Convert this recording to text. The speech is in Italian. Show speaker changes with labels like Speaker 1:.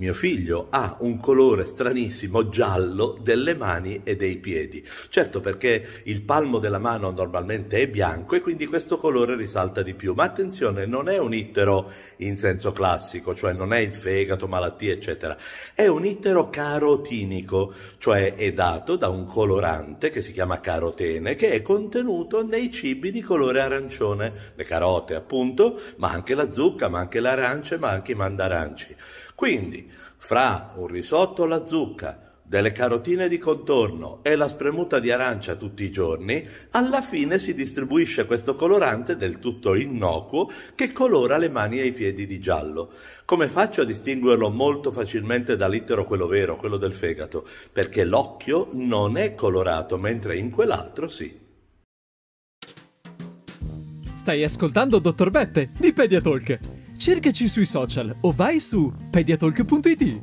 Speaker 1: Mio figlio ha un colore stranissimo giallo delle mani e dei piedi. Certo perché il palmo della mano normalmente è bianco e quindi questo colore risalta di più. Ma attenzione, non è un ittero in senso classico, cioè non è il fegato, malattie, eccetera. È un ittero carotinico, cioè è dato da un colorante che si chiama carotene, che è contenuto nei cibi di colore arancione, le carote appunto, ma anche la zucca, ma anche le arance, ma anche i mandaranci. Quindi, fra un risotto alla zucca, delle carotine di contorno e la spremuta di arancia tutti i giorni, alla fine si distribuisce questo colorante del tutto innocuo che colora le mani e i piedi di giallo. Come faccio a distinguerlo molto facilmente dall'ittero quello vero, quello del fegato? Perché l'occhio non è colorato, mentre in quell'altro sì.
Speaker 2: Stai ascoltando Dottor Beppe di Pediatalk. Cercaci sui social o vai su pediatalk.it.